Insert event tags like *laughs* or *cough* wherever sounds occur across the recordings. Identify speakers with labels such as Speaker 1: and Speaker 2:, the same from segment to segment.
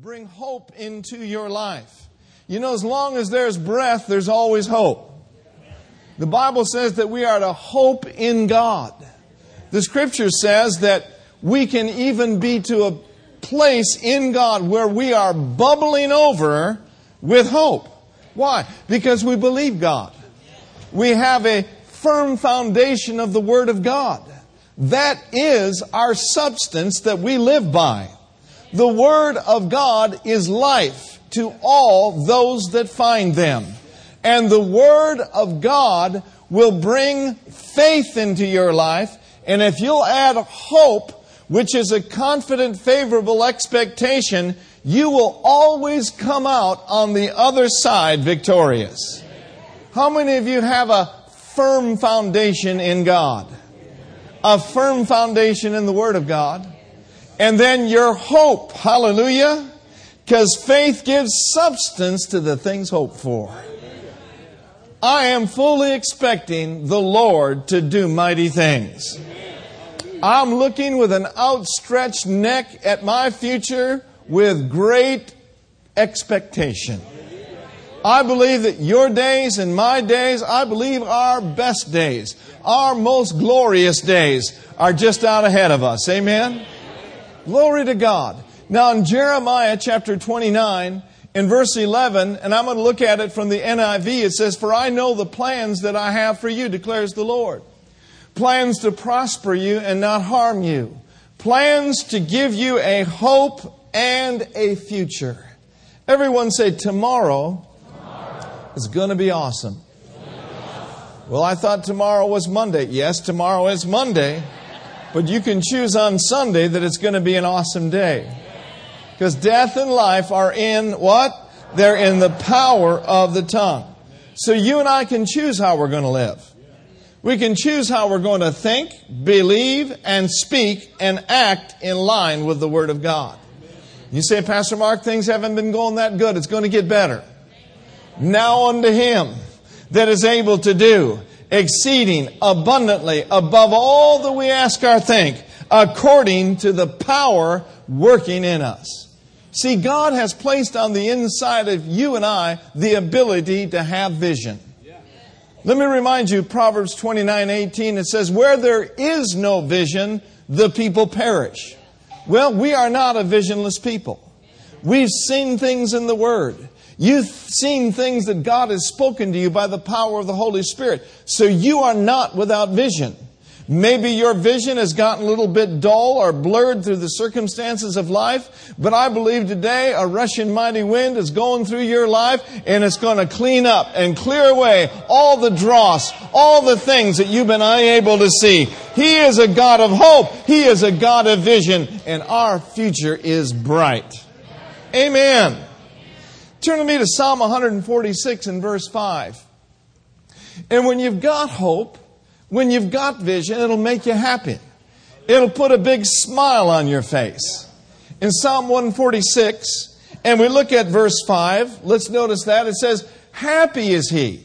Speaker 1: bring hope into your life. You know, as long as there's breath, there's always hope. The Bible says that we are to hope in God. The scripture says that we can even be to a place in God where we are bubbling over with hope. Why? Because we believe God. We have a firm foundation of the Word of God. That is our substance that we live by. The Word of God is life to all those that find them. And the Word of God will bring faith into your life. And if you'll add hope, which is a confident, favorable expectation, you will always come out on the other side victorious. How many of you have a firm foundation in God? A firm foundation in the Word of God. And then your hope, hallelujah, because faith gives substance to the things hoped for. I am fully expecting the Lord to do mighty things. I'm looking with an outstretched neck at my future with great expectation. I believe that your days and my days, I believe our best days, our most glorious days are just out ahead of us. Amen? Glory to God. Now in Jeremiah chapter 29, in verse 11, and I'm going to look at it from the NIV, it says, For I know the plans that I have for you, declares the Lord. Plans to prosper you and not harm you. Plans to give you a hope and a future. Everyone say, Tomorrow, tomorrow. is going to be awesome. Well, I thought tomorrow was Monday. Yes, tomorrow is Monday. But you can choose on Sunday that it's going to be an awesome day. Because death and life are in what? They're in the power of the tongue. So you and I can choose how we're going to live. We can choose how we're going to think, believe, and speak and act in line with the Word of God. You say, Pastor Mark, things haven't been going that good. It's going to get better. Now unto Him that is able to do exceeding abundantly above all that we ask or think, according to the power working in us. See, God has placed on the inside of you and I the ability to have vision. Let me remind you, Proverbs 29 18, it says, Where there is no vision, the people perish. Well, we are not a visionless people. We've seen things in the Word. You've seen things that God has spoken to you by the power of the Holy Spirit. So you are not without vision. Maybe your vision has gotten a little bit dull or blurred through the circumstances of life, but I believe today a rushing mighty wind is going through your life and it's going to clean up and clear away all the dross, all the things that you've been unable to see. He is a God of hope. He is a God of vision and our future is bright. Amen. Turn with me to Psalm 146 and verse 5. And when you've got hope, when you've got vision, it'll make you happy. It'll put a big smile on your face. In Psalm 146, and we look at verse 5, let's notice that. It says, Happy is he.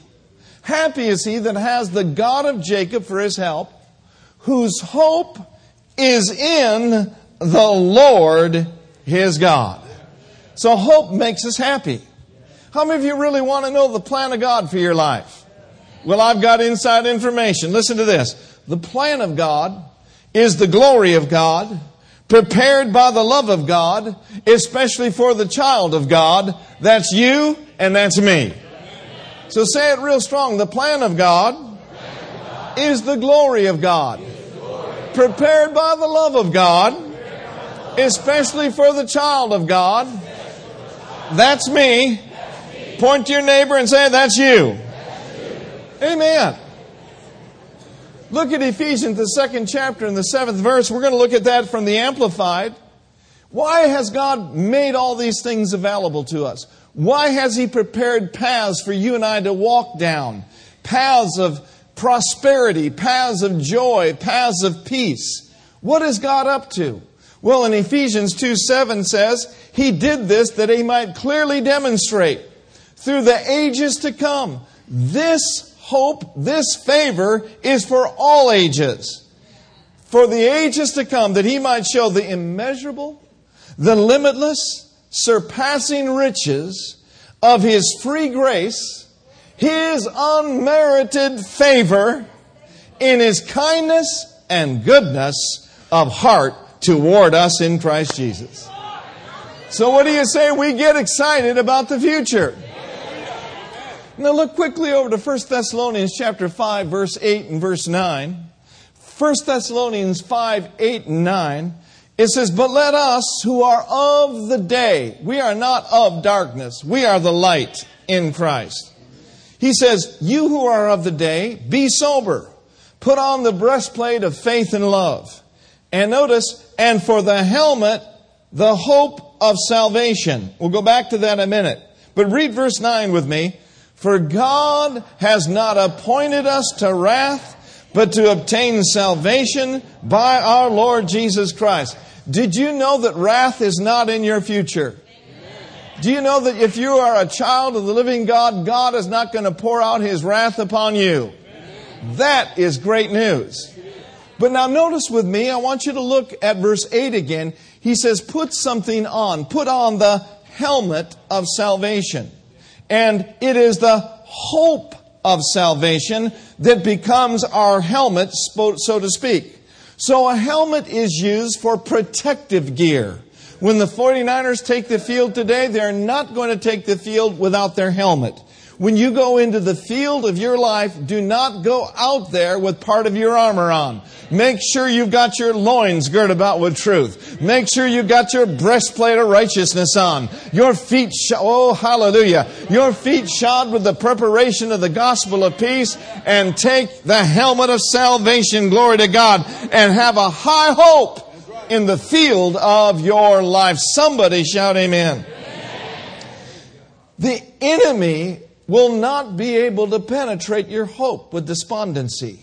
Speaker 1: Happy is he that has the God of Jacob for his help, whose hope is in the Lord his God. So hope makes us happy. How many of you really want to know the plan of God for your life? Well, I've got inside information. Listen to this. The plan of God is the glory of God, prepared by the love of God, especially for the child of God. That's you and that's me. So say it real strong. The plan of God is the glory of God, prepared by the love of God, especially for the child of God. That's me. Point to your neighbor and say, That's you. Amen. Look at Ephesians, the second chapter and the seventh verse. We're going to look at that from the Amplified. Why has God made all these things available to us? Why has He prepared paths for you and I to walk down? Paths of prosperity, paths of joy, paths of peace. What is God up to? Well, in Ephesians 2 7 says, He did this that He might clearly demonstrate through the ages to come this hope, this favor is for all ages. For the ages to come, that he might show the immeasurable, the limitless, surpassing riches of his free grace, his unmerited favor in his kindness and goodness of heart toward us in Christ Jesus. So what do you say? We get excited about the future. Now look quickly over to 1 Thessalonians chapter 5 verse 8 and verse 9. 1 Thessalonians 5, 8 and 9. It says, But let us who are of the day, we are not of darkness, we are the light in Christ. He says, You who are of the day, be sober. Put on the breastplate of faith and love. And notice, and for the helmet, the hope of salvation. We'll go back to that in a minute. But read verse 9 with me. For God has not appointed us to wrath, but to obtain salvation by our Lord Jesus Christ. Did you know that wrath is not in your future? Do you know that if you are a child of the living God, God is not going to pour out his wrath upon you? That is great news. But now notice with me, I want you to look at verse 8 again. He says, put something on. Put on the helmet of salvation. And it is the hope of salvation that becomes our helmet, so to speak. So a helmet is used for protective gear. When the 49ers take the field today, they're not going to take the field without their helmet. When you go into the field of your life, do not go out there with part of your armor on. Make sure you've got your loins girt about with truth. Make sure you've got your breastplate of righteousness on. Your feet, sh- oh hallelujah, your feet shod with the preparation of the gospel of peace and take the helmet of salvation, glory to God, and have a high hope in the field of your life. Somebody shout amen. The enemy will not be able to penetrate your hope with despondency.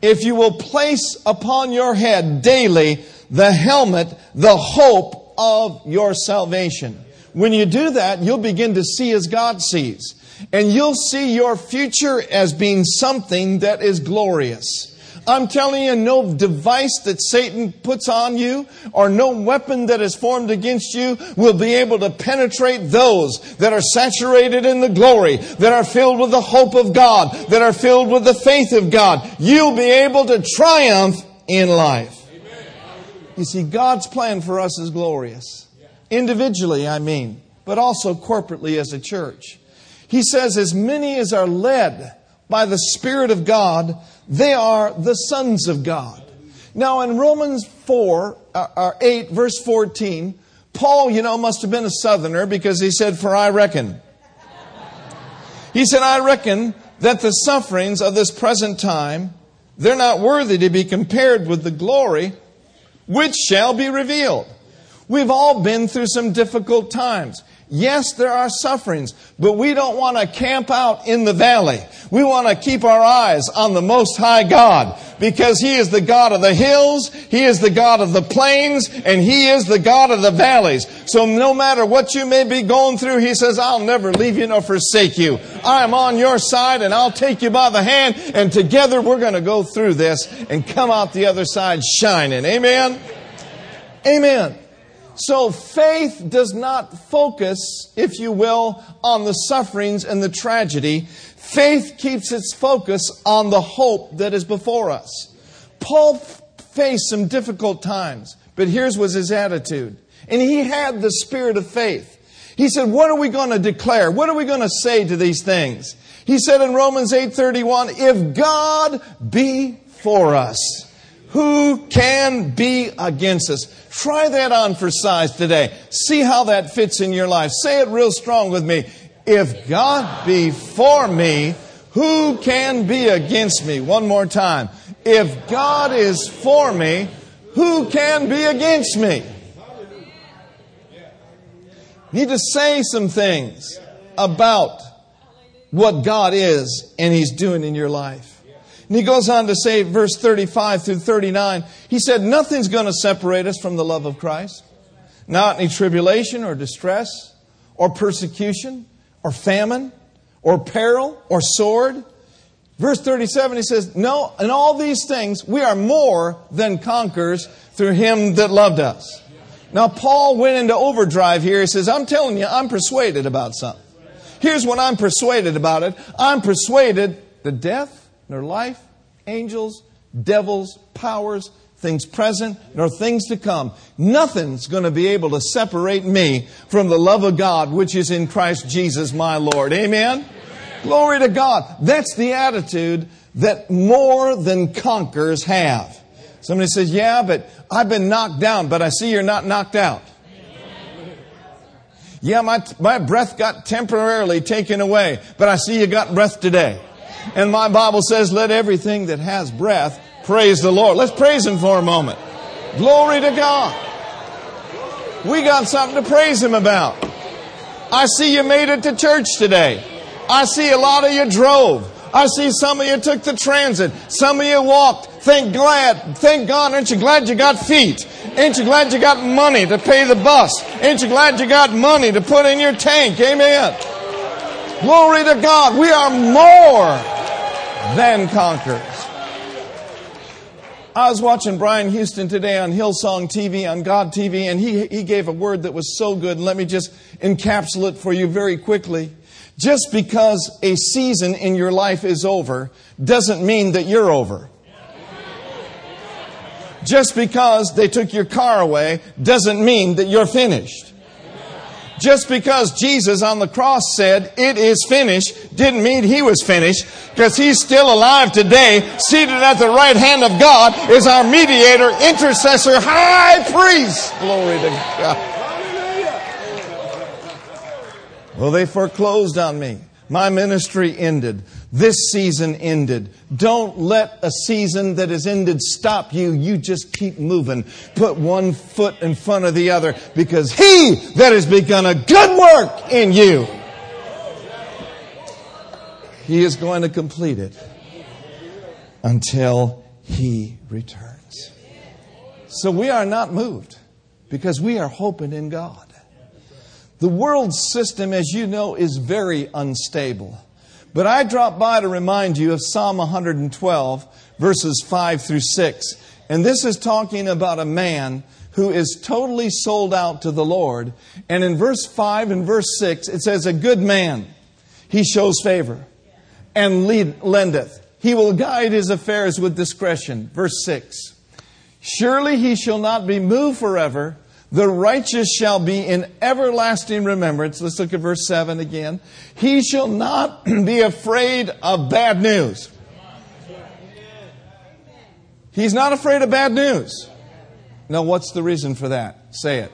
Speaker 1: If you will place upon your head daily the helmet, the hope of your salvation. When you do that, you'll begin to see as God sees. And you'll see your future as being something that is glorious. I'm telling you, no device that Satan puts on you or no weapon that is formed against you will be able to penetrate those that are saturated in the glory, that are filled with the hope of God, that are filled with the faith of God. You'll be able to triumph in life. You see, God's plan for us is glorious. Individually, I mean, but also corporately as a church. He says, as many as are led by the Spirit of God, they are the sons of God. Now, in Romans 4, uh, uh, 8, verse 14, Paul, you know, must have been a southerner because he said, For I reckon. He said, I reckon that the sufferings of this present time, they're not worthy to be compared with the glory which shall be revealed. We've all been through some difficult times. Yes, there are sufferings, but we don't want to camp out in the valley. We want to keep our eyes on the Most High God because He is the God of the hills, He is the God of the plains, and He is the God of the valleys. So no matter what you may be going through, He says, I'll never leave you nor forsake you. I am on your side and I'll take you by the hand and together we're going to go through this and come out the other side shining. Amen? Amen. So faith does not focus, if you will, on the sufferings and the tragedy. Faith keeps its focus on the hope that is before us. Paul faced some difficult times, but here's was his attitude. And he had the spirit of faith. He said, what are we going to declare? What are we going to say to these things? He said in Romans 8:31, if God be for us, who can be against us? Try that on for size today. See how that fits in your life. Say it real strong with me. If God be for me, who can be against me? One more time. If God is for me, who can be against me? Need to say some things about what God is and He's doing in your life. And he goes on to say, verse 35 through 39, he said, Nothing's going to separate us from the love of Christ. Not any tribulation or distress or persecution or famine or peril or sword. Verse 37, he says, No, in all these things, we are more than conquerors through him that loved us. Now, Paul went into overdrive here. He says, I'm telling you, I'm persuaded about something. Here's what I'm persuaded about it. I'm persuaded that death, nor life, angels, devils, powers, things present, nor things to come. Nothing's going to be able to separate me from the love of God, which is in Christ Jesus my Lord. Amen? Glory to God. That's the attitude that more than conquerors have. Somebody says, Yeah, but I've been knocked down, but I see you're not knocked out. Yeah, my, my breath got temporarily taken away, but I see you got breath today. And my Bible says, Let everything that has breath praise the Lord. Let's praise Him for a moment. Glory to God. We got something to praise Him about. I see you made it to church today. I see a lot of you drove. I see some of you took the transit. Some of you walked. Thank glad, thank God. Aren't you glad you got feet? Ain't you glad you got money to pay the bus? Ain't you glad you got money to put in your tank? Amen. Glory to God. We are more than conquerors. I was watching Brian Houston today on Hillsong TV, on God TV, and he, he gave a word that was so good. let me just encapsulate for you very quickly. Just because a season in your life is over doesn't mean that you're over. Just because they took your car away doesn't mean that you're finished. Just because Jesus on the cross said, it is finished, didn't mean he was finished, because he's still alive today, seated at the right hand of God, is our mediator, intercessor, high priest. Glory to God. Well, they foreclosed on me. My ministry ended. This season ended. Don't let a season that has ended stop you. You just keep moving. Put one foot in front of the other because he that has begun a good work in you, he is going to complete it until he returns. So we are not moved because we are hoping in God. The world system, as you know, is very unstable. But I drop by to remind you of Psalm 112, verses 5 through 6. And this is talking about a man who is totally sold out to the Lord. And in verse 5 and verse 6, it says, A good man, he shows favor and lead, lendeth. He will guide his affairs with discretion. Verse 6. Surely he shall not be moved forever. The righteous shall be in everlasting remembrance. Let's look at verse 7 again. He shall not *clears throat* be afraid of bad news. He's not afraid of bad news. Now, what's the reason for that? Say it.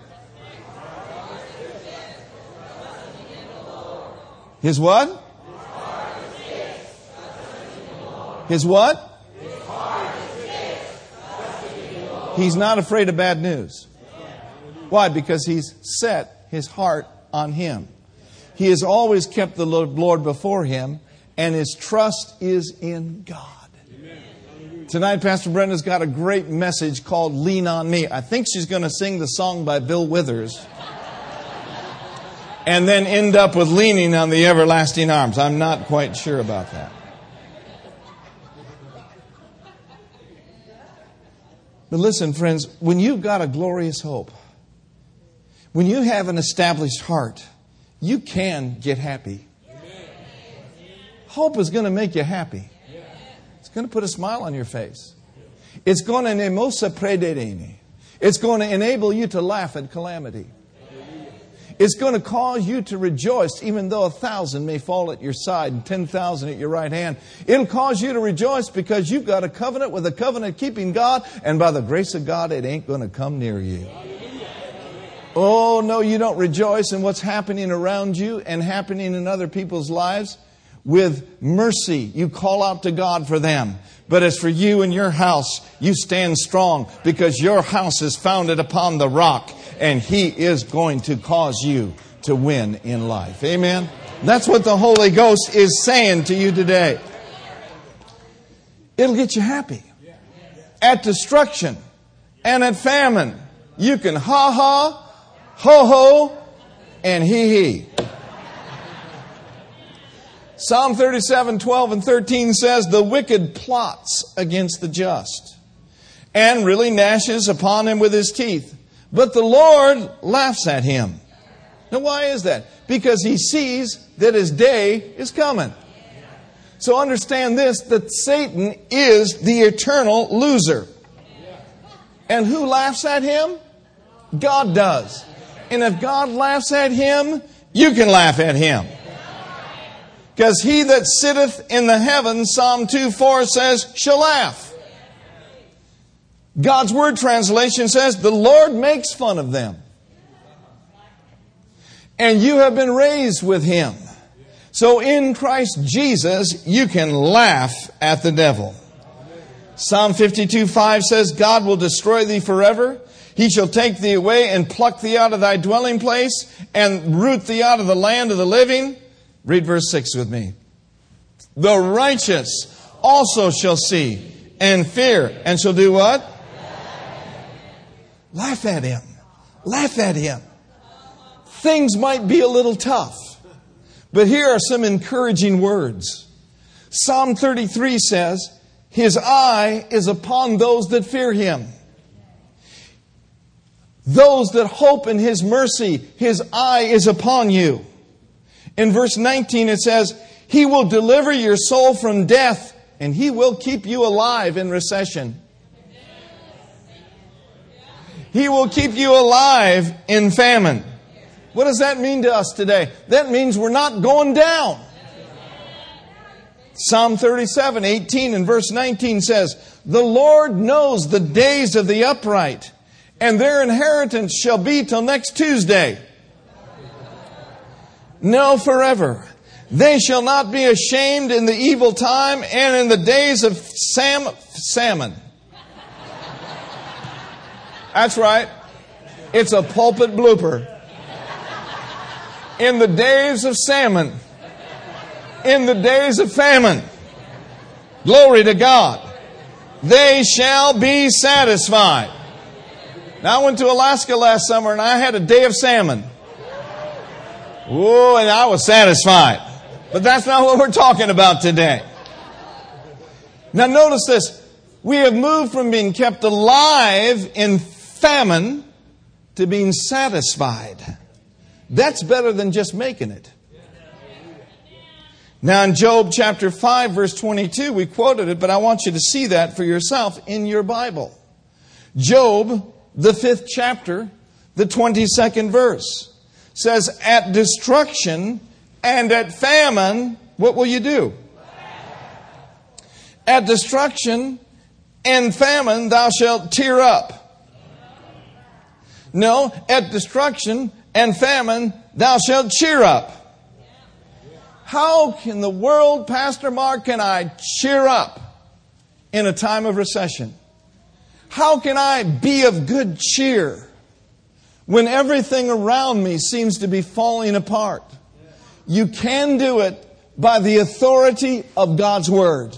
Speaker 1: His what? His what? He's not afraid of bad news. Why? Because he's set his heart on him. He has always kept the Lord before him, and his trust is in God. Tonight, Pastor Brenda's got a great message called Lean on Me. I think she's going to sing the song by Bill Withers and then end up with leaning on the everlasting arms. I'm not quite sure about that. But listen, friends, when you've got a glorious hope, when you have an established heart, you can get happy. Hope is going to make you happy. It's going to put a smile on your face. It's going to nemosa. It's going to enable you to laugh at calamity. It's going to cause you to rejoice, even though a thousand may fall at your side and ten thousand at your right hand. It'll cause you to rejoice because you've got a covenant with a covenant keeping God, and by the grace of God, it ain't going to come near you. Oh, no, you don't rejoice in what's happening around you and happening in other people's lives. With mercy, you call out to God for them. But as for you and your house, you stand strong because your house is founded upon the rock and He is going to cause you to win in life. Amen? That's what the Holy Ghost is saying to you today. It'll get you happy. At destruction and at famine, you can ha ha ho ho, and he he. Psalm 37, 12 and 13 says, The wicked plots against the just and really gnashes upon him with his teeth. But the Lord laughs at him. Now, why is that? Because he sees that his day is coming. So understand this that Satan is the eternal loser. And who laughs at him? God does. And if God laughs at him, you can laugh at him. Because he that sitteth in the heavens, Psalm 2 4 says, shall laugh. God's Word translation says, the Lord makes fun of them. And you have been raised with him. So in Christ Jesus, you can laugh at the devil. Psalm 52 5 says, God will destroy thee forever. He shall take thee away and pluck thee out of thy dwelling place and root thee out of the land of the living. Read verse 6 with me. The righteous also shall see and fear and shall do what? Laugh at him. Laugh at him. Things might be a little tough, but here are some encouraging words. Psalm 33 says, His eye is upon those that fear him. Those that hope in His mercy, His eye is upon you. In verse 19 it says, He will deliver your soul from death and He will keep you alive in recession. He will keep you alive in famine. What does that mean to us today? That means we're not going down. Psalm 37, 18 and verse 19 says, The Lord knows the days of the upright, and their inheritance shall be till next Tuesday. No, forever. They shall not be ashamed in the evil time and in the days of Sam, salmon. That's right. It's a pulpit blooper. In the days of salmon, in the days of famine, glory to God, they shall be satisfied. Now, I went to Alaska last summer and I had a day of salmon. Oh, and I was satisfied. But that's not what we're talking about today. Now, notice this. We have moved from being kept alive in famine to being satisfied. That's better than just making it. Now, in Job chapter 5, verse 22, we quoted it, but I want you to see that for yourself in your Bible. Job, the fifth chapter, the 22nd verse, says, At destruction and at famine, what will you do? At destruction and famine, thou shalt tear up. No, at destruction and famine, thou shalt cheer up. How can the world, Pastor Mark, can I cheer up in a time of recession? How can I be of good cheer when everything around me seems to be falling apart? You can do it by the authority of God's Word.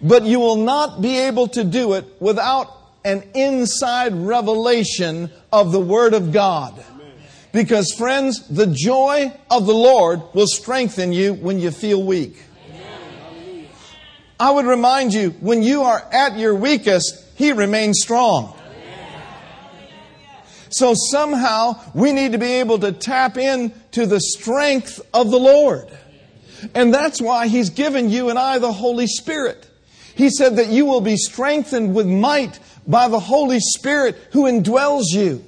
Speaker 1: But you will not be able to do it without an inside revelation of the Word of God. Because, friends, the joy of the Lord will strengthen you when you feel weak. I would remind you, when you are at your weakest, He remains strong. So somehow we need to be able to tap into the strength of the Lord. And that's why He's given you and I the Holy Spirit. He said that you will be strengthened with might by the Holy Spirit who indwells you.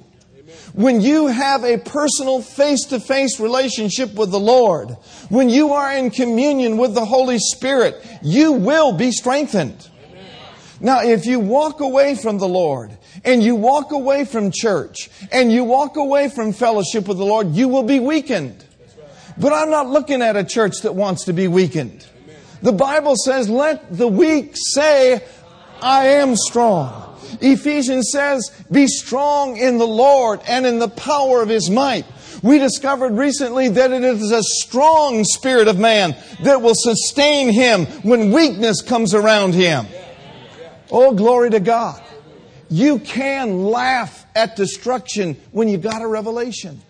Speaker 1: When you have a personal face to face relationship with the Lord, when you are in communion with the Holy Spirit, you will be strengthened. Now, if you walk away from the Lord and you walk away from church and you walk away from fellowship with the Lord, you will be weakened. But I'm not looking at a church that wants to be weakened. The Bible says, let the weak say, I am strong. Ephesians says, be strong in the Lord and in the power of his might. We discovered recently that it is a strong spirit of man that will sustain him when weakness comes around him. Oh, glory to God. You can laugh at destruction when you got a revelation.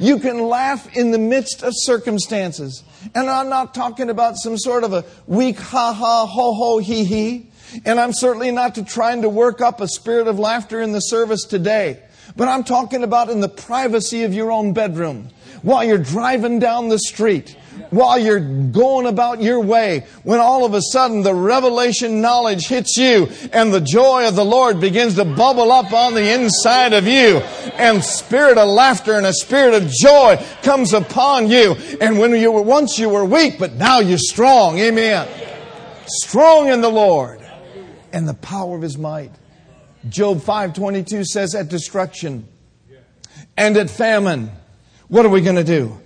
Speaker 1: You can laugh in the midst of circumstances. And I'm not talking about some sort of a weak ha ha ho ho he he. And I'm certainly not to trying to work up a spirit of laughter in the service today. But I'm talking about in the privacy of your own bedroom, while you're driving down the street, while you're going about your way, when all of a sudden the revelation knowledge hits you and the joy of the Lord begins to bubble up on the inside of you and spirit of laughter and a spirit of joy comes upon you. And when you were, once you were weak, but now you're strong. Amen. Strong in the Lord and the power of his might. Job 5:22 says at destruction and at famine, what are we going to do?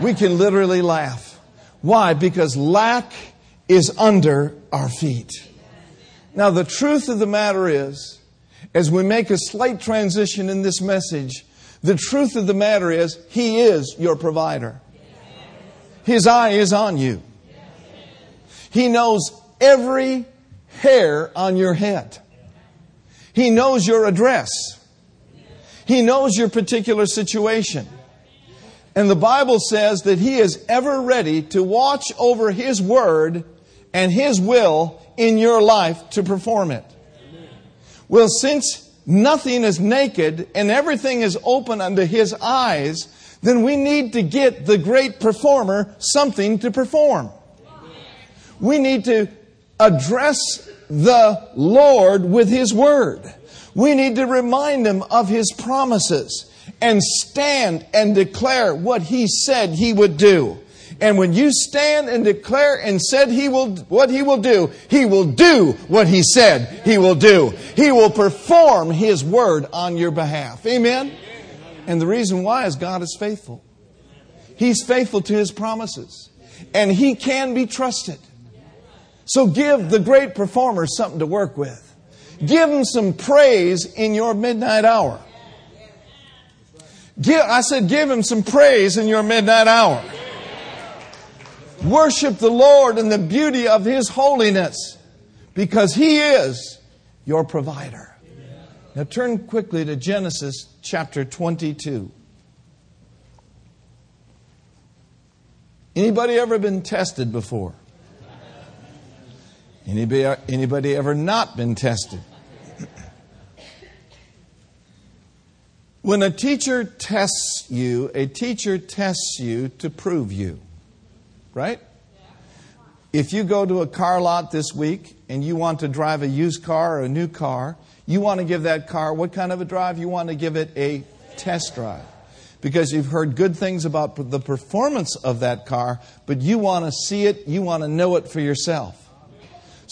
Speaker 1: We can literally laugh. Why? Because lack is under our feet. Now the truth of the matter is, as we make a slight transition in this message, the truth of the matter is, He is your provider. His eye is on you. He knows every hair on your head. He knows your address. He knows your particular situation. And the Bible says that He is ever ready to watch over His word and His will in your life to perform it. Well, since nothing is naked and everything is open unto His eyes, then we need to get the great performer something to perform. We need to address the Lord with His Word. We need to remind Him of His promises and stand and declare what He said He would do. And when you stand and declare and said he will, what he will do, he will do what he said he will do. He will perform his word on your behalf. Amen? And the reason why is God is faithful. He's faithful to his promises. And he can be trusted. So give the great performer something to work with. Give him some praise in your midnight hour. Give, I said, give him some praise in your midnight hour. Worship the Lord in the beauty of his holiness because he is your provider. Now turn quickly to Genesis chapter 22. Anybody ever been tested before? Anybody, anybody ever not been tested? When a teacher tests you, a teacher tests you to prove you. Right? If you go to a car lot this week and you want to drive a used car or a new car, you want to give that car what kind of a drive? You want to give it a test drive. Because you've heard good things about the performance of that car, but you want to see it, you want to know it for yourself.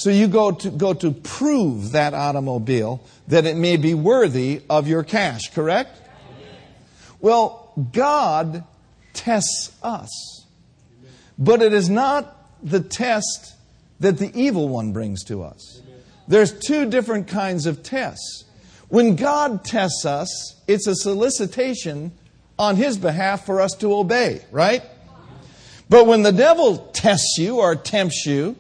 Speaker 1: So you go to, go to prove that automobile that it may be worthy of your cash, correct? Well, God tests us. But it is not the test that the evil one brings to us. There's two different kinds of tests. When God tests us, it's a solicitation on his behalf for us to obey, right? But when the devil tests you or tempts you,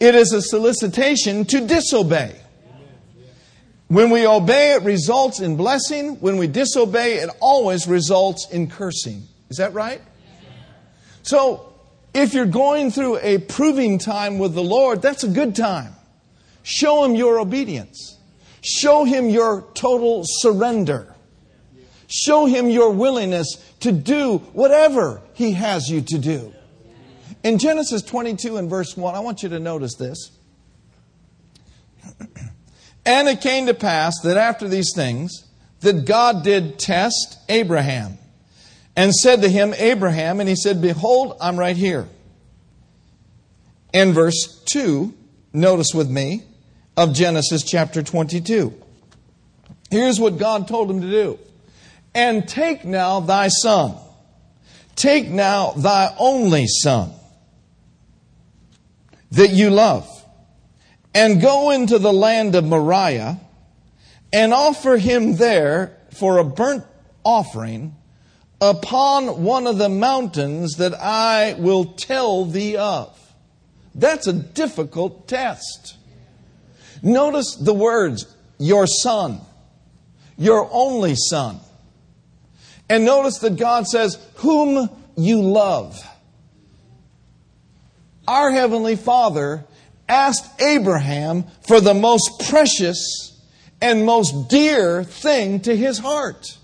Speaker 1: it is a solicitation to disobey. When we obey, it results in blessing. When we disobey, it always results in cursing. Is that right? So, if you're going through a proving time with the Lord, that's a good time. Show Him your obedience. Show Him your total surrender. Show Him your willingness to do whatever He has you to do. In Genesis 22 and verse 1, I want you to notice this. *clears throat* and it came to pass that after these things, that God did test Abraham and said to him, Abraham, and he said, Behold, I'm right here. In verse 2, notice with me, of Genesis chapter 22. Here's what God told him to do. And take now thy son. Take now thy only son that you love and go into the land of Moriah and offer him there for a burnt offering upon one of the mountains that I will tell thee of. That's a difficult test. Notice the words, your son, your only son. And notice that God says, whom you love our Heavenly Father asked Abraham for the most precious and most dear thing to his heart.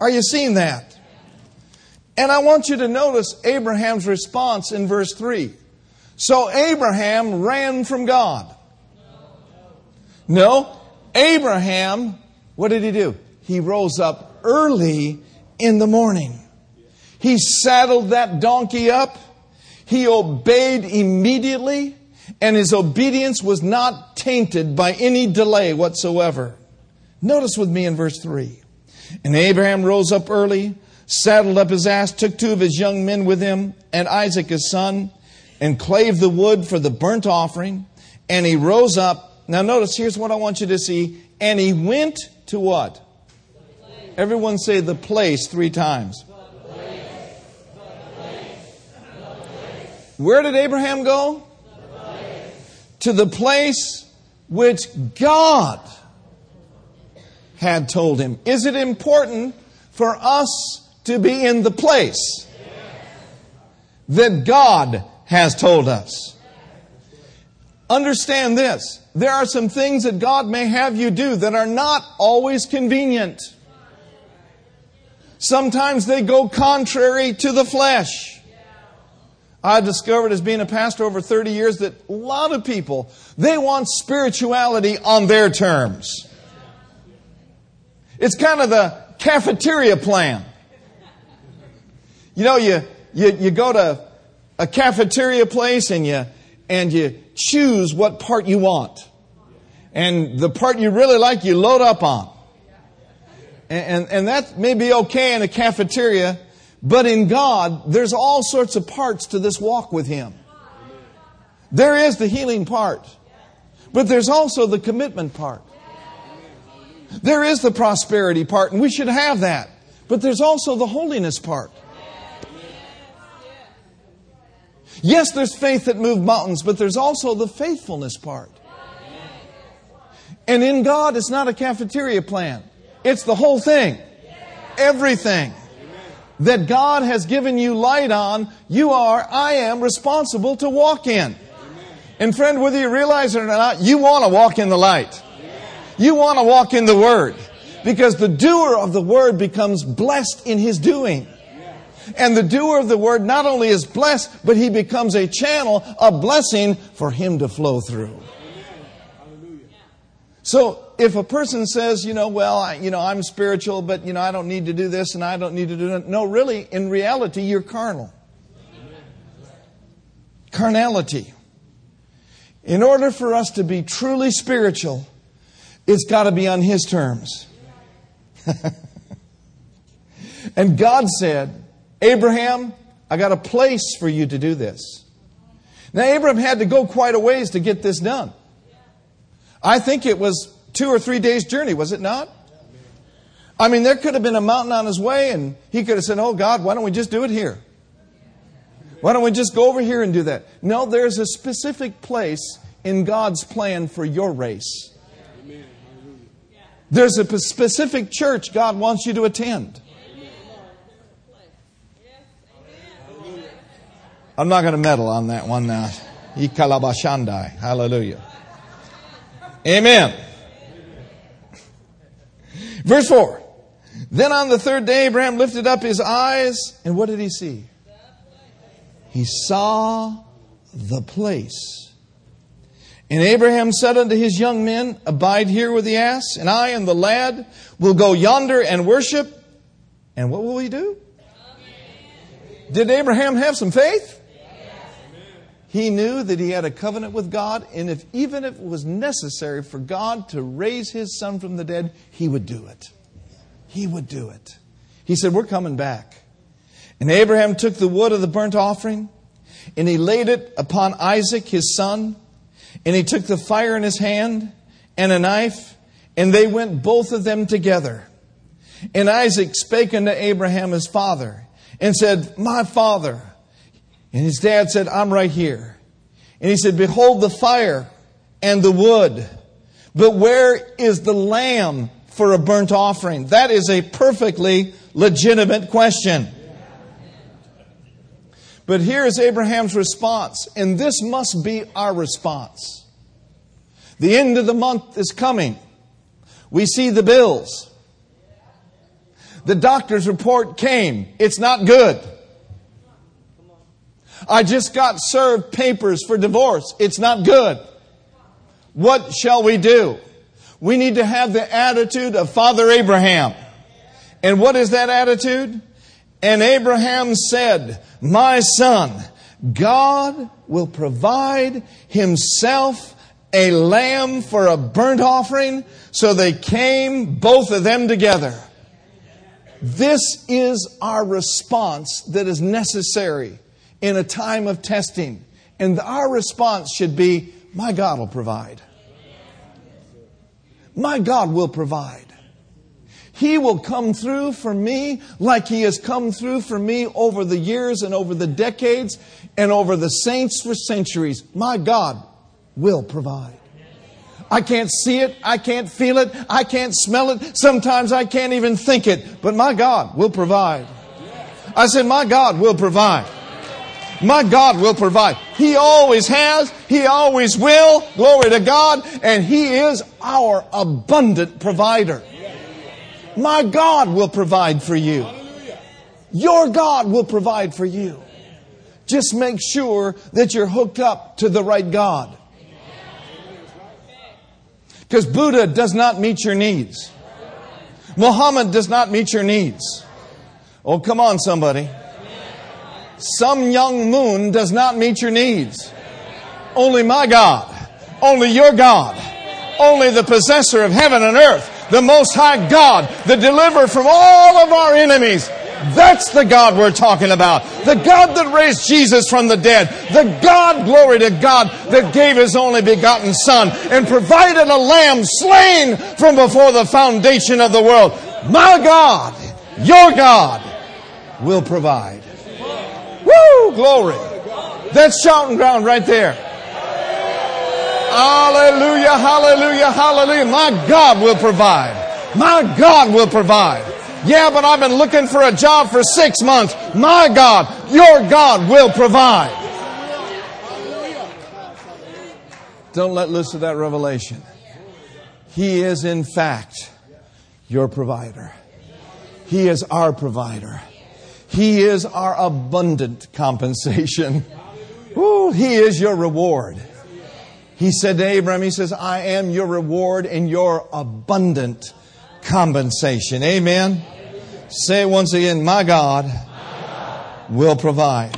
Speaker 1: Are you seeing that? And I want you to notice Abraham's response in verse 3. So Abraham ran from God. No, Abraham, what did he do? He rose up early in the morning. He saddled that donkey up. He obeyed immediately, and his obedience was not tainted by any delay whatsoever. Notice with me in verse 3. And Abraham rose up early, saddled up his ass, took two of his young men with him, and Isaac his son, and clave the wood for the burnt offering. And he rose up. Now, notice, here's what I want you to see. And he went to what? Everyone say the place three times. Where did Abraham go? To the place which God had told him. Is it important for us to be in the place that God has told us? Understand this. There are some things that God may have you do that are not always convenient. Sometimes they go contrary to the flesh. I discovered as being a pastor over 30 years that a lot of people, they want spirituality on their terms. It's kind of the cafeteria plan. You know, you, you, you go to a cafeteria place and you, and you choose what part you want. And the part you really like, you load up on. And, and, and that may be okay in a cafeteria, but in God, there's all sorts of parts to this walk with Him. There is the healing part, but there's also the commitment part. There is the prosperity part, and we should have that. But there's also the holiness part. Yes, there's faith that moved mountains, but there's also the faithfulness part. And in God, it's not a cafeteria plan. It's the whole thing. Everything that God has given you light on, you are, I am responsible to walk in. And friend, whether you realize it or not, you want to walk in the light. You want to walk in the Word. Because the doer of the Word becomes blessed in his doing. And the doer of the Word not only is blessed, but he becomes a channel a blessing for him to flow through. So if a person says, you know, well, I, you know, I'm spiritual, but you know, I don't need to do this and I don't need to do that. No, really, in reality, you're carnal. Carnality. In order for us to be truly spiritual, it's got to be on His terms. *laughs* and God said, Abraham, I got a place for you to do this. Now, Abraham had to go quite a ways to get this done. I think it was two or three days' journey, was it not? I mean, there could have been a mountain on his way, and he could have said, Oh, God, why don't we just do it here? Why don't we just go over here and do that? No, there's a specific place in God's plan for your race. There's a specific church God wants you to attend. I'm not going to meddle on that one now. Hallelujah. Amen. Verse 4. Then on the third day, Abraham lifted up his eyes, and what did he see? He saw the place. And Abraham said unto his young men, Abide here with the ass, and I and the lad will go yonder and worship. And what will we do? Did Abraham have some faith? He knew that he had a covenant with God, and if even if it was necessary for God to raise his son from the dead, he would do it. He would do it. He said, We're coming back. And Abraham took the wood of the burnt offering, and he laid it upon Isaac, his son, and he took the fire in his hand and a knife, and they went both of them together. And Isaac spake unto Abraham his father, and said, My father. And his dad said, I'm right here. And he said, Behold the fire and the wood, but where is the lamb for a burnt offering? That is a perfectly legitimate question. But here is Abraham's response, and this must be our response. The end of the month is coming. We see the bills. The doctor's report came. It's not good. I just got served papers for divorce. It's not good. What shall we do? We need to have the attitude of Father Abraham. And what is that attitude? And Abraham said, My son, God will provide himself a lamb for a burnt offering. So they came, both of them together. This is our response that is necessary in a time of testing. And our response should be, My God will provide. My God will provide. He will come through for me like He has come through for me over the years and over the decades and over the saints for centuries. My God will provide. I can't see it. I can't feel it. I can't smell it. Sometimes I can't even think it. But my God will provide. I said, My God will provide. My God will provide. He always has. He always will. Glory to God. And He is our abundant provider. My God will provide for you. Your God will provide for you. Just make sure that you're hooked up to the right God. Because Buddha does not meet your needs. Muhammad does not meet your needs. Oh, come on, somebody. Sun Myung Moon does not meet your needs. Only my God. Only your God. Only the possessor of heaven and earth. The Most High God. The deliverer from all of our enemies. That's the God we're talking about. The God that raised Jesus from the dead. The God, glory to God, that gave his only begotten Son and provided a lamb slain from before the foundation of the world. My God, your God, will provide. Woo! Glory. That's shouting ground right there. Hallelujah, hallelujah, hallelujah. My God will provide. My God will provide. Yeah, but I've been looking for a job for six months. My God, your God will provide. Don't let loose of that revelation. He is, in fact, your provider. He is our provider. He is our abundant compensation. *laughs* Ooh, he is your reward. He said to Abraham, He says, I am your reward and your abundant compensation. Amen. Say once again, my God, will provide.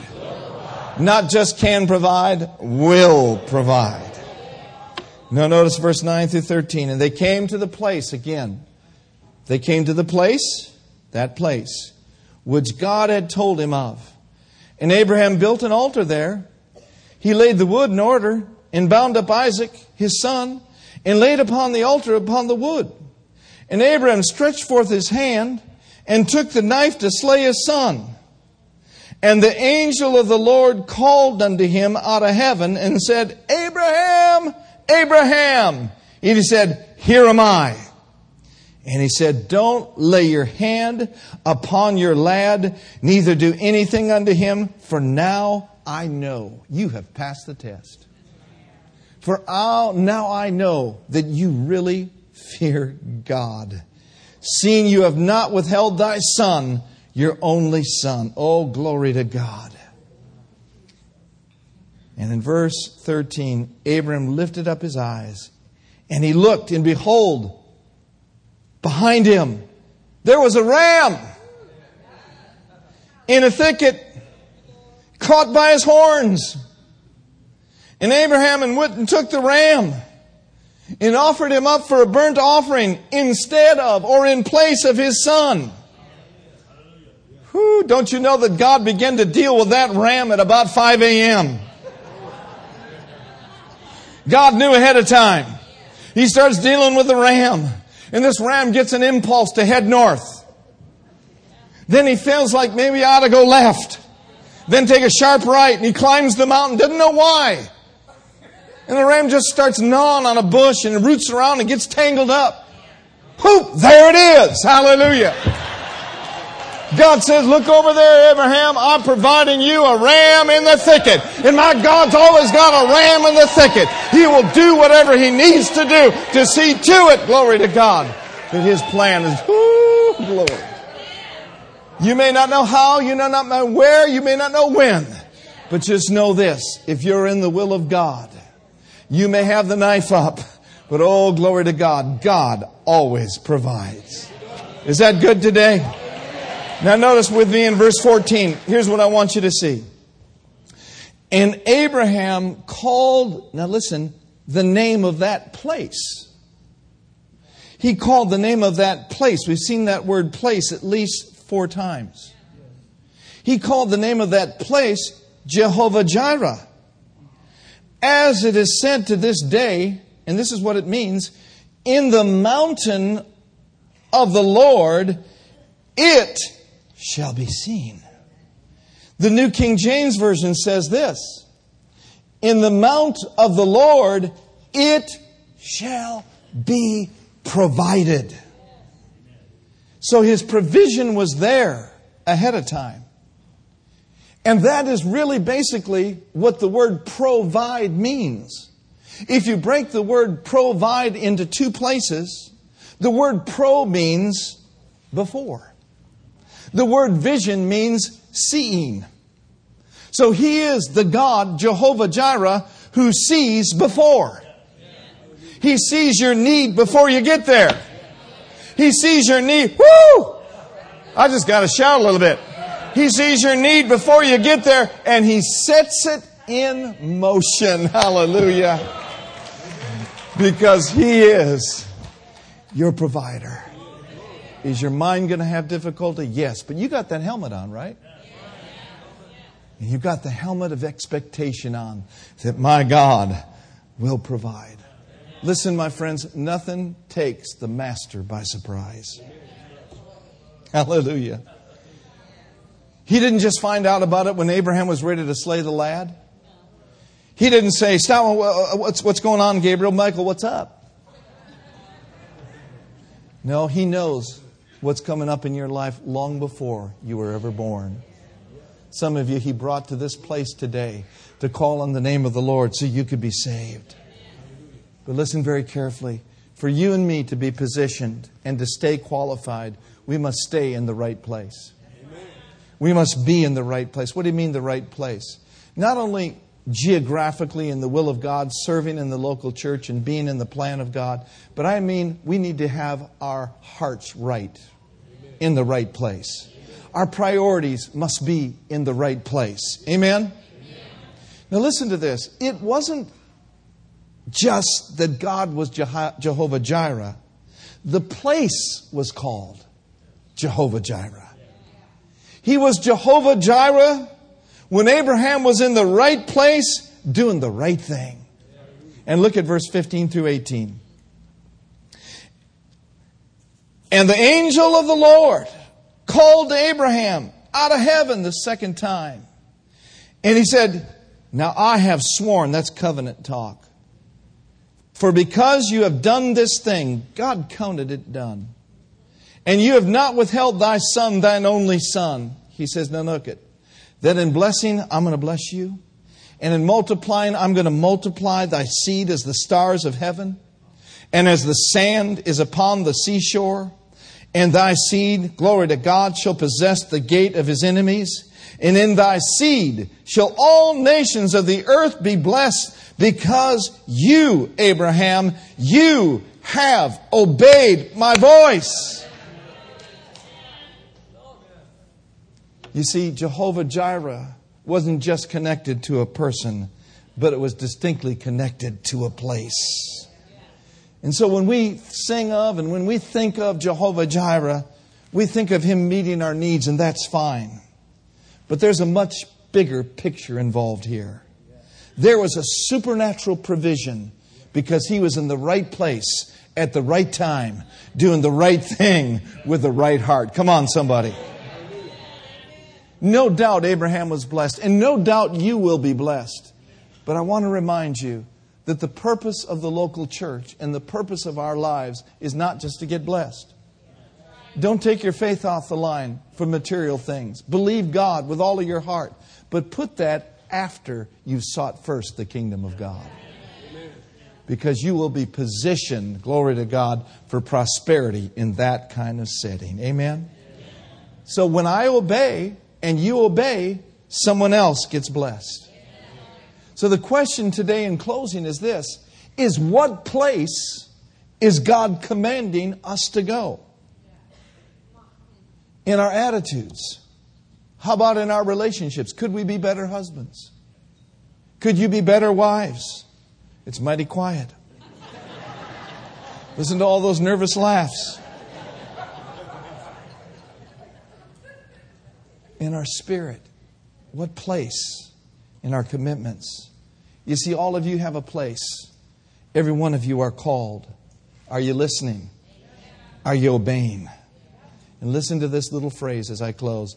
Speaker 1: Not just can provide, will provide. Now notice verse 9 through 13. And they came to the place again. They came to the place, that place, which God had told him of. And Abraham built an altar there. He laid the wood in order and bound up Isaac, his son, and laid upon the altar upon the wood. And Abraham stretched forth his hand and took the knife to slay his son. And the angel of the Lord called unto him out of heaven and said, Abraham, Abraham. And he said, Here am I. And he said, Don't lay your hand upon your lad, neither do anything unto him, for now I know you have passed the test. For now I know that you really fear God seeing you have not withheld thy son, your only son. Oh, glory to God. And in verse 13, Abram lifted up his eyes and he looked, and behold, behind him there was a ram in a thicket, caught by his horns. And Abraham went and took the ram and offered him up for a burnt offering instead of or in place of his son. Whew, don't you know that God began to deal with that ram at about 5 a.m.? God knew ahead of time. He starts dealing with the ram. And this ram gets an impulse to head north. Then he feels like maybe I ought to go left. Then take a sharp right and he climbs the mountain. Doesn't know why. And the ram just starts gnawing on a bush and roots around and gets tangled up. Poop, there it is. Hallelujah. God says, look over there, Abraham. I'm providing you a ram in the thicket. And my God's always got a ram in the thicket. He will do whatever he needs to do to see to it, glory to God, that His plan is, whoo, glory. You may not know how, you may not know where, you may not know when, but just know this. If you're in the will of God, you may have the knife up, but oh, glory to God, God always provides. Is that good today? Now notice with me in verse 14. Here's what I want you to see. And Abraham called, now listen, the name of that place. He called the name of that place. We've seen that word place at least four times. He called the name of that place Jehovah Jireh. As it is said to this day, and this is what it means, in the mountain of the Lord it shall be seen. The New King James Version says this In the mount of the Lord it shall be provided. So his provision was there ahead of time. And that is really basically what the word provide means. If you break the word provide into two places, the word pro means before. The word vision means seeing. So he is the God, Jehovah Jireh, who sees before. He sees your need before you get there. He sees your need. Woo! I just got to shout a little bit. He sees your need before you get there and he sets it in motion. *laughs* Hallelujah. Because he is your provider. Is your mind going to have difficulty? Yes, but you got that helmet on, right? And you've got the helmet of expectation on that my God will provide. Listen, my friends, nothing takes the master by surprise. Hallelujah. He didn't just find out about it when Abraham was ready to slay the lad. He didn't say, Stop, uh, uh, what's, what's going on, Gabriel? Michael, what's up? No, he knows what's coming up in your life long before you were ever born. Some of you he brought to this place today to call on the name of the Lord so you could be saved. But listen very carefully. For you and me to be positioned and to stay qualified, we must stay in the right place. We must be in the right place. What do you mean, the right place? Not only geographically in the will of God, serving in the local church and being in the plan of God, but I mean we need to have our hearts right, in the right place. Our priorities must be in the right place. Amen? Now listen to this. It wasn't just that God was Jehovah Jireh, the place was called Jehovah Jireh. He was Jehovah Jireh when Abraham was in the right place doing the right thing. And look at verse 15 through 18. And the angel of the Lord called to Abraham out of heaven the second time. And he said, Now I have sworn, that's covenant talk. For because you have done this thing, God counted it done. And you have not withheld thy son, thine only son. He says, now look it. That in blessing, I'm going to bless you. And in multiplying, I'm going to multiply thy seed as the stars of heaven and as the sand is upon the seashore. And thy seed, glory to God, shall possess the gate of his enemies. And in thy seed shall all nations of the earth be blessed because you, Abraham, you have obeyed my voice. You see, Jehovah Jireh wasn't just connected to a person, but it was distinctly connected to a place. And so when we sing of and when we think of Jehovah Jireh, we think of Him meeting our needs, and that's fine. But there's a much bigger picture involved here. There was a supernatural provision because he was in the right place at the right time, doing the right thing with the right heart. Come on, somebody. No doubt Abraham was blessed, and no doubt you will be blessed. But I want to remind you that the purpose of the local church and the purpose of our lives is not just to get blessed. Don't take your faith off the line for material things. Believe God with all of your heart, but put that after you've sought first the kingdom of God. because you will be positioned, glory to God, for prosperity in that kind of setting. Amen? So when I obey and you obey, someone else gets blessed. So the question today in closing is this is what place is God commanding us to go? In our attitudes. How about in our relationships? Could we be better husbands? Could you be better wives? It's mighty quiet. Listen to all those nervous laughs. In our spirit, what place in our commitments? You see, all of you have a place. Every one of you are called. Are you listening? Are you obeying? And listen to this little phrase as I close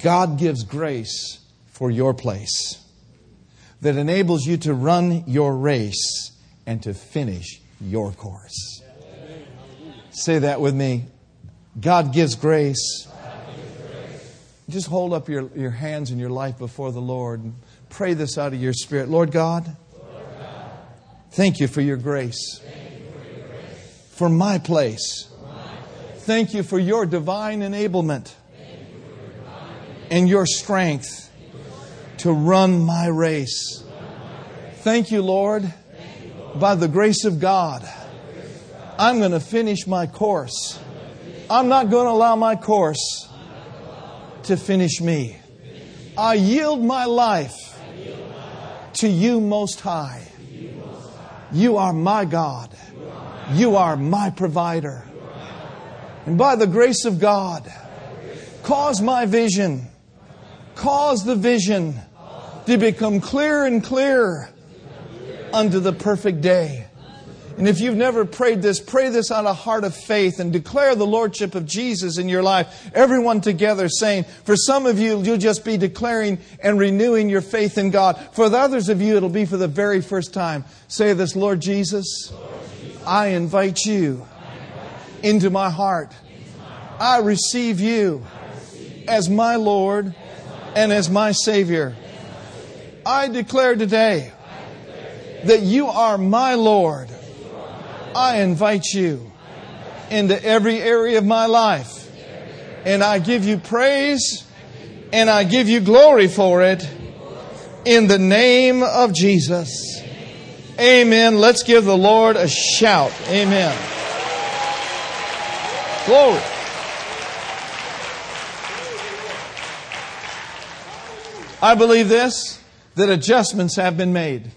Speaker 1: God gives grace for your place that enables you to run your race and to finish your course. Say that with me. God gives grace. Just hold up your, your hands and your life before the Lord and pray this out of your spirit. Lord God, thank you for your grace. For my place. Thank you for your divine enablement and your strength to run my race. Thank you, Lord. By the grace of God, I'm going to finish my course. I'm not going to allow my course to finish me. I yield my life to you, Most High. You are my God. You are my provider. And by the grace of God, cause my vision, cause the vision to become clearer and clearer unto the perfect day. And if you've never prayed this, pray this out of heart of faith and declare the Lordship of Jesus in your life. Everyone together saying, for some of you, you'll just be declaring and renewing your faith in God. For the others of you, it'll be for the very first time. Say this, Lord Jesus, I invite you into my heart. I receive you as my Lord and as my Savior. I declare today that you are my Lord. I invite you into every area of my life. And I give you praise and I give you glory for it in the name of Jesus. Amen. Let's give the Lord a shout. Amen. Glory. I believe this that adjustments have been made.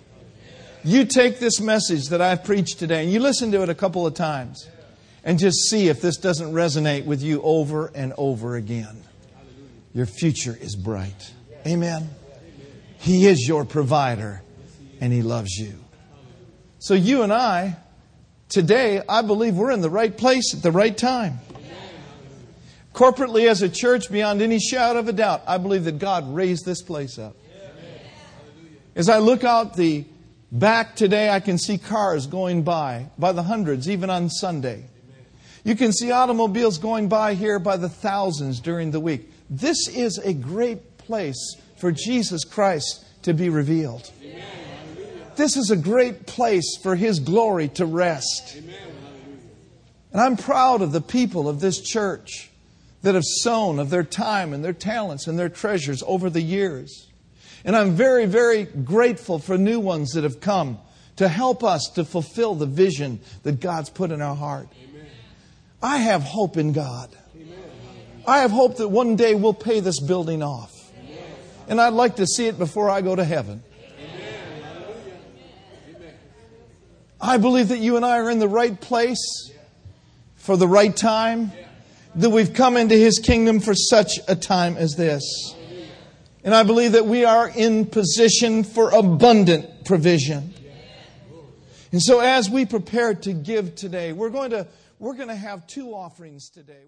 Speaker 1: You take this message that I've preached today and you listen to it a couple of times and just see if this doesn't resonate with you over and over again. Your future is bright. Amen. He is your provider and He loves you. So, you and I, today, I believe we're in the right place at the right time. Corporately, as a church, beyond any shadow of a doubt, I believe that God raised this place up. As I look out the back today, I can see cars going by, by the hundreds, even on Sunday. You can see automobiles going by here by the thousands during the week. This is a great place for Jesus Christ to be revealed. This is a great place for His glory to rest. And I'm proud of the people of this church that have sown of their time and their talents and their treasures over the years. And I'm very, very grateful for new ones that have come to help us to fulfill the vision that God's put in our heart. Amen. I have hope in God. Amen. I have hope that one day we'll pay this building off. And I'd like to see it before I go to heaven. I believe that you and I are in the right place for the right time, that we've come into His kingdom for such a time as this. And I believe that we are in position for abundant provision. And so as we prepare to give today, we're going to, we're going to have two offerings today.